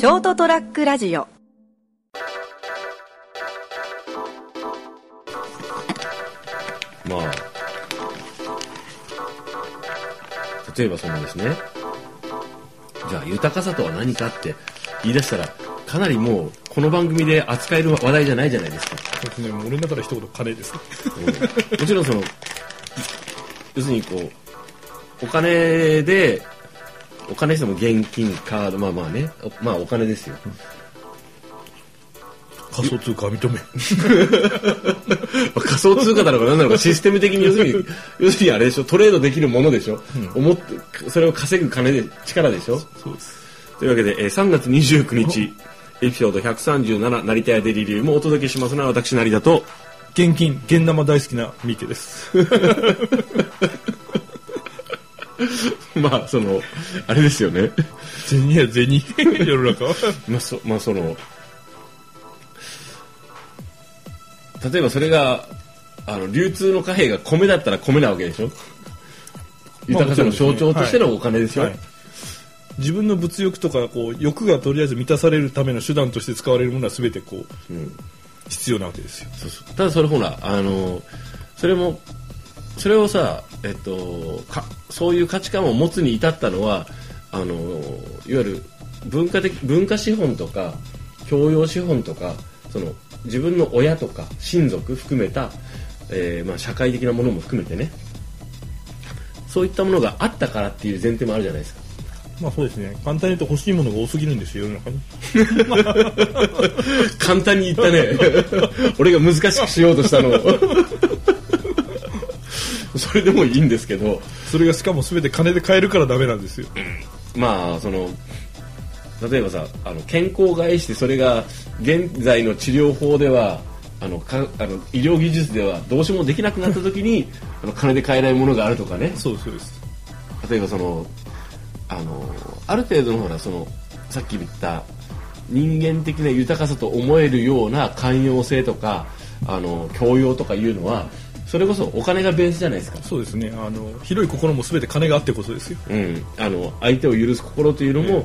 ショートトラックラジオ。まあ。例えばそのですね。じゃあ豊かさとは何かって言い出したらかなりもうこの番組で扱える話題じゃないじゃないですか、そうですね、もう俺の中で一言金です。ね。うん。もちろんその要するにこうお金でお金しても現金カードまあまあね。おまあお金ですよ。仮想通貨は認め。仮想通貨だろうが何だろうがシステム的に要するに要するにあれでしょ。トレードできるものでしょ、思ってそれを稼ぐ金で力でしょ。そうです。というわけで、えー3月29日エピソード137成田屋デリリウムをお届けしますのは私成田と現金、現生大好きな三池です。まあそのあれですよね。銭や銭、世の中は。まあそまあその例えばそれがあの流通の貨幣が米だったら米なわけでしょ？豊かさの象徴としてのお金ですよ、はい。自分の物欲とかこう欲がとりあえず満たされるための手段として使われるものは全てこう、ん。必要なわけですよ。そうそう。ただそれほらあのそれもそれをさえっとかそういう価値観を持つに至ったのはあのいわゆる文化的文化資本とか教養資本とかその自分の親とか親族含めた、えーまあ、社会的なものも含めてねそういったものがあったからっていう前提もあるじゃないですかまあそうですね。簡単に言うと欲しいものが多すぎるんですよ、世の中に。簡単に言ったね 俺が難しくしようとしたのを それでもいいんですけどそれがしかも全て金で買えるからダメなんですよ。まあその例えばさあの健康を害してそれが現在の治療法ではあのかあの医療技術ではどうしようもできなくなった時に あの金で買えないものがあるとかねそうそうです。例えばそのあのある程度のほらそのさっき言った人間的な豊かさと思えるような寛容性とかあの教養とかいうのはそれこそお金がベースじゃないですか。そうですね。あの、広い心も全て金があってこそですよ。うん、あの相手を許す心というのも、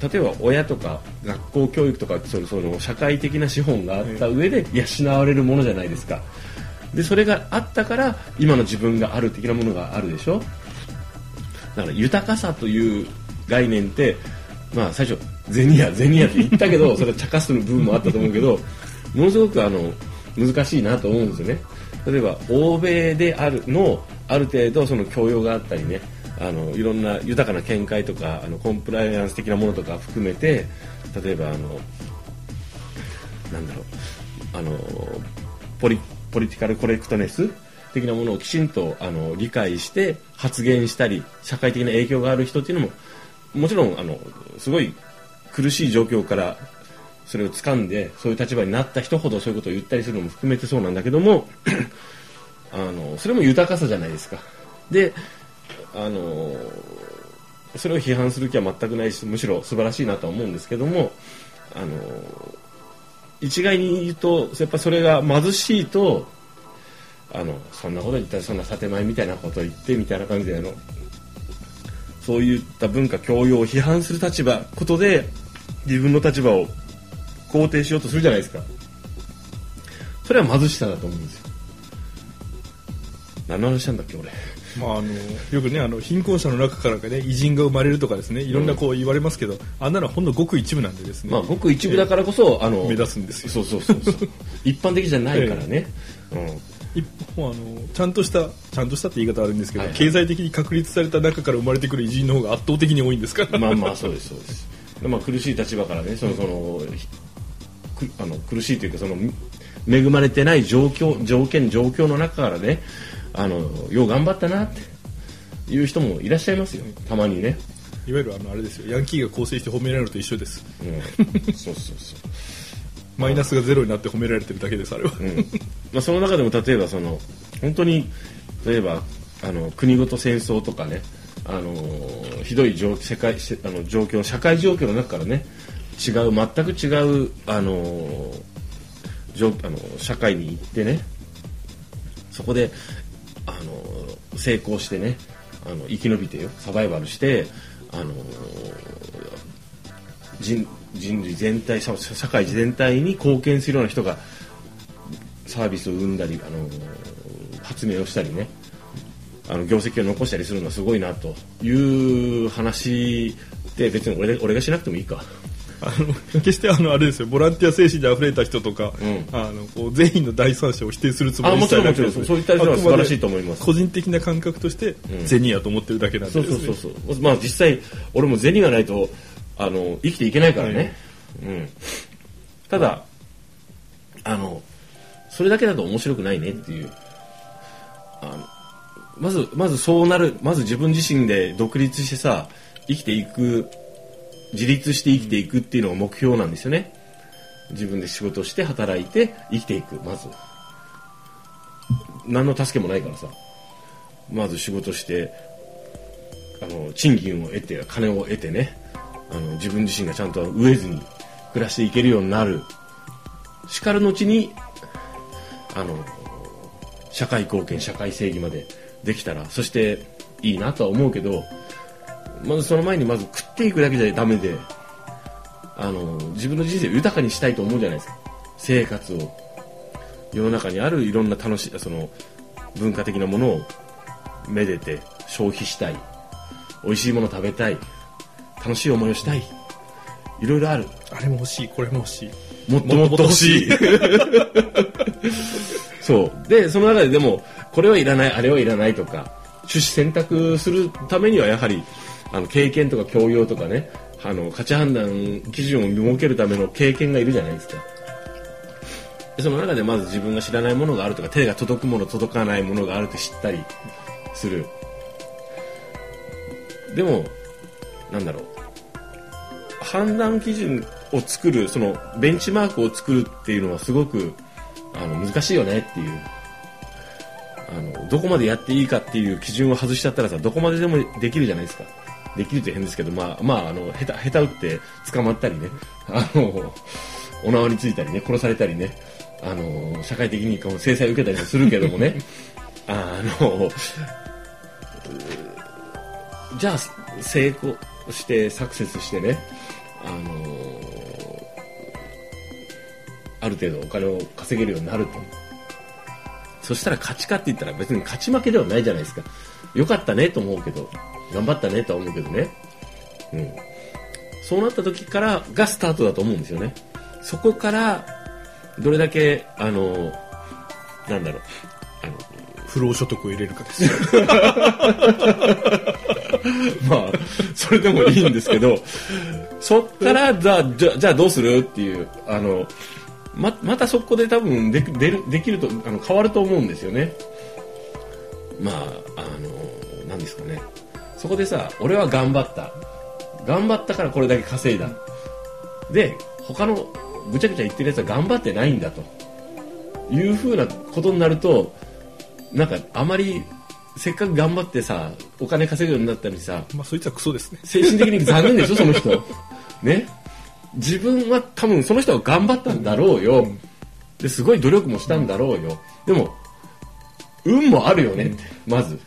例えば親とか学校教育とかそのその社会的な資本があった上で養われるものじゃないですか。でそれがあったから今の自分がある的なものがあるでしょ。だから豊かさという概念ってまあ最初銭や銭やって言ったけど それは茶化すの部分もあったと思うけどものすごくあの難しいなと思うんですよね例えば欧米であるのある程度その教養があったりねあのいろんな豊かな見解とかあのコンプライアンス的なものとか含めて例えばあのなんだろうあのポリポリティカルコレクトネス的なものをきちんとあの理解して発言したり社会的な影響がある人っていうのももちろんあのすごい苦しい状況からそれを掴んでそういう立場になった人ほどそういうことを言ったりするのも含めてそうなんだけども あのそれも豊かさじゃないですか。であのそれを批判する気は全くないしむしろ素晴らしいなとは思うんですけどもあの一概に言うとやっぱそれが貧しいとあのそんなこと言ったらそんな建前みたいなこと言ってみたいな感じであのそういった文化教養を批判する立場ことで自分の立場を肯定しようとするじゃないですか。それは貧しさだと思うんですよ。何の話したんだっけ俺。まあ、あのよくねあの貧困者の中からね偉人が生まれるとかですねいろんなこう言われますけど、あんなのはほんのごく一部なんでですね、まあごく一部だからこそ、あの目指すんですよ。そうそうそうそう。一般的じゃないからね、一方あのちゃんとしたちゃんとしたって言い方あるんですけど、はいはい。経済的に確立された中から生まれてくる偉人の方が圧倒的に多いんですから、うん、まあまあそうですそうです。でまあ苦しい立場からねそのそのあの苦しいというかその恵まれてない状況条件状況の中からねあのよう頑張ったなっていう人もいらっしゃいますよたまにね、いわゆるあのあれですよ。ヤンキーが構成して褒められるのと一緒です。うん、そうそうそう。マイナスがゼロになって褒められてるだけですあれは、うん。まあ、その中でも例えばその本当に例えばあの国ごと戦争とかねあのひどい状世界せあの状況社会状況の中からね違う全く違うあの状あの社会に行ってねそこであの成功してねあの生き延びてよサバイバルしてあの人人類全体社社会全体に貢献するような人がサービスを生んだりあの発明をしたりねあの業績を残したりするのはすごいなという話で別に俺俺がしなくてもいいか。あ の決してあのあれですよボランティア精神で溢れた人とか、うん。あのこう全員の第三者を否定するつもりあもちろんもちろんそういった人は素晴らしいと思います。個人的な感覚としてうん。銭やと思ってるだけなんでそうです、ね。そうそうそうまあ実際俺も銭がないとあの生きていけないからね、うん、ただあのそれだけだと面白くないねっていう。あのまずまずそうなるまず自分自身で独立してさ生きていく自立して生きていくっていうのが目標なんですよね。自分で仕事して働いて生きていく。まず。何の助けもないからさ。まず仕事してあの賃金を得て金を得てね。あの自分自身がちゃんと飢えずに暮らしていけるようになる。しかる後にあの社会貢献社会正義までできたらそしていいなとは思うけどまずその前にまず食っていくだけじゃダメであの自分の人生を豊かにしたいと思うじゃないですか。生活を。世の中にあるいろんな楽しいその文化的なものをめでて消費したい。美味しいもの食べたい。楽しい思いをしたい。いろいろある。あれも欲しい。これも欲しい。もっともっと欲しい。そう。でその中ででもこれはいらないあれはいらないとか趣旨選択するためにはやはりあの経験とか教養とかねあの価値判断基準を設けるための経験がいるじゃないですか。でその中でまず自分が知らないものがあるとか手が届くもの届かないものがあるって知ったりする。でもなんだろう。判断基準を作るそのベンチマークを作るっていうのはすごくあの難しいよねっていう。あのどこまでやっていいかっていう基準を外しちゃったらさどこまででもできるじゃないですか。できるって変ですけどまあまああの下手下手打って捕まったりねあのお縄についたりね殺されたりねあの社会的にこう制裁を受けたりもするけどもね あのじゃあ成功してサクセスしてねあのある程度お金を稼げるようになると。そしたら勝ちかって言ったら別に勝ち負けではないじゃないですか。よかったねと思うけど頑張ったねとは思うけどね。うん。そうなった時からがスタートだと思うんですよね。そこからどれだけあのなんだろう。あの不労所得を入れるかです まあ、それでもいいんですけど、そっから、じゃあ、じゃあじゃあどうするっていう、あの、ま、またそこで多分で出る、できると、あの、変わると思うんですよね。まあ、あの、何ですかね。そこでさ、俺は頑張った。頑張ったからこれだけ稼いだ。で、他のぐちゃぐちゃ言ってるやつは頑張ってないんだと。いうふうなことになると、なんかあまりせっかく頑張ってさお金稼ぐようになったのにさまあそいつはクソですね。精神的に残念でしょ その人。ね。自分は多分その人は頑張ったんだろうよ。ですごい努力もしたんだろうよ。でも運もあるよねってまず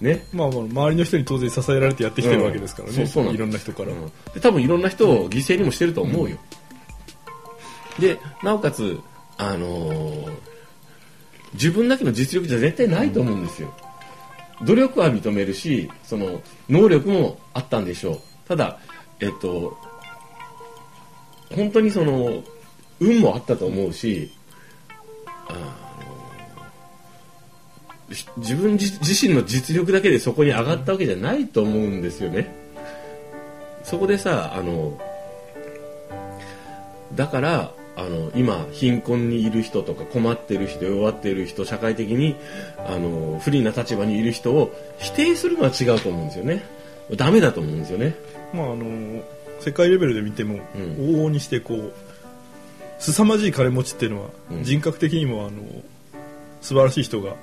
ね。まあまあ周りの人に当然支えられてやってきてるわけですからね、うん。そうそういろんな人から、うん。で多分いろんな人を犠牲にもしてると思うよ、でなおかつあのー自分だけの実力じゃ絶対ないと思うんですよ、努力は認めるしその能力もあったんでしょう。ただえっと本当にその運もあったと思うしあのひ自分自自身の実力だけでそこに上がったわけじゃないと思うんですよね。そこでさあのだからあの今貧困にいる人とか困ってる人弱っている人社会的にあの不利な立場にいる人を否定するのは違うと思うんですよね。ダメだと思うんですよね。まああの世界レベルで見ても、うん。往々にしてこう凄まじい金持ちっていうのは、うん。人格的にもあの素晴らしい人がうん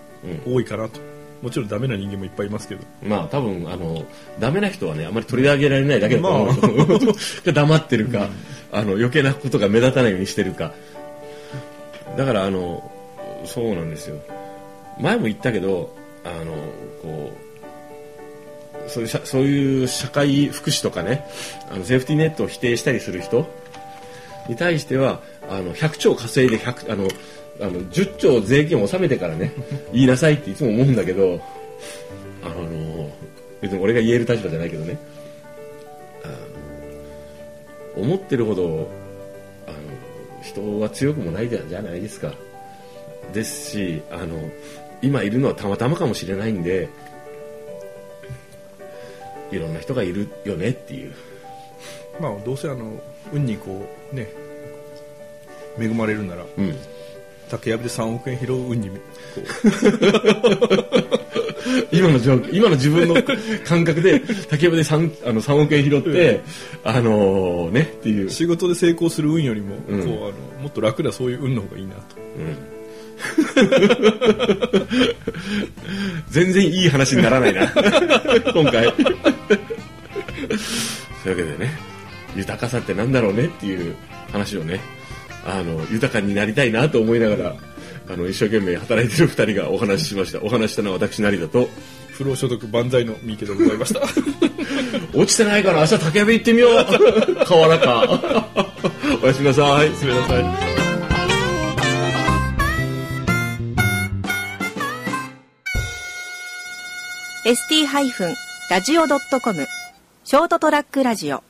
多いかなと、もちろんダメな人間もいっぱいいますけど。まあ多分あのダメな人はねあまり取り上げられないだけだと思う、が 黙ってるか、あの余計なことが目立たないようにしてるか。だからあのそうなんですよ。前も言ったけどあのこうそういう社そういう社会福祉とかねあのセーフティーネットを否定したりする人に対してはあの100兆稼いで100あのあの10兆税金を納めてからね 言いなさいっていつも思うんだけどあの別に俺が言える立場じゃないけどね。あの思ってるほどあの人は強くもないじゃないですか。ですしあの今いるのはたまたまかもしれないんでいろんな人がいるよねっていう。まあどうせあの運にこうね恵まれるなら、うん竹やぶで3億円拾う運にこ今の状況今の自分の感覚で竹山で 3, あの3億円拾って、あのねっていう。う、仕事で成功する運よりも、うん。こうあのもっと楽なそういう運の方がいいなと。うん。全然いい話にならないな。今回。そういうわけでね豊かさってなんだろうねっていう話をねあの豊かになりたいなと思いながらあの一生懸命働いてる2人がお話ししました。お話ししたのは私成田と。不労所得万歳の三池でございました。落ちてないから明日竹やぶ行ってみよう。河原かおやすみなさい。すみなさいー ST-radio.com ショートトラックラジオ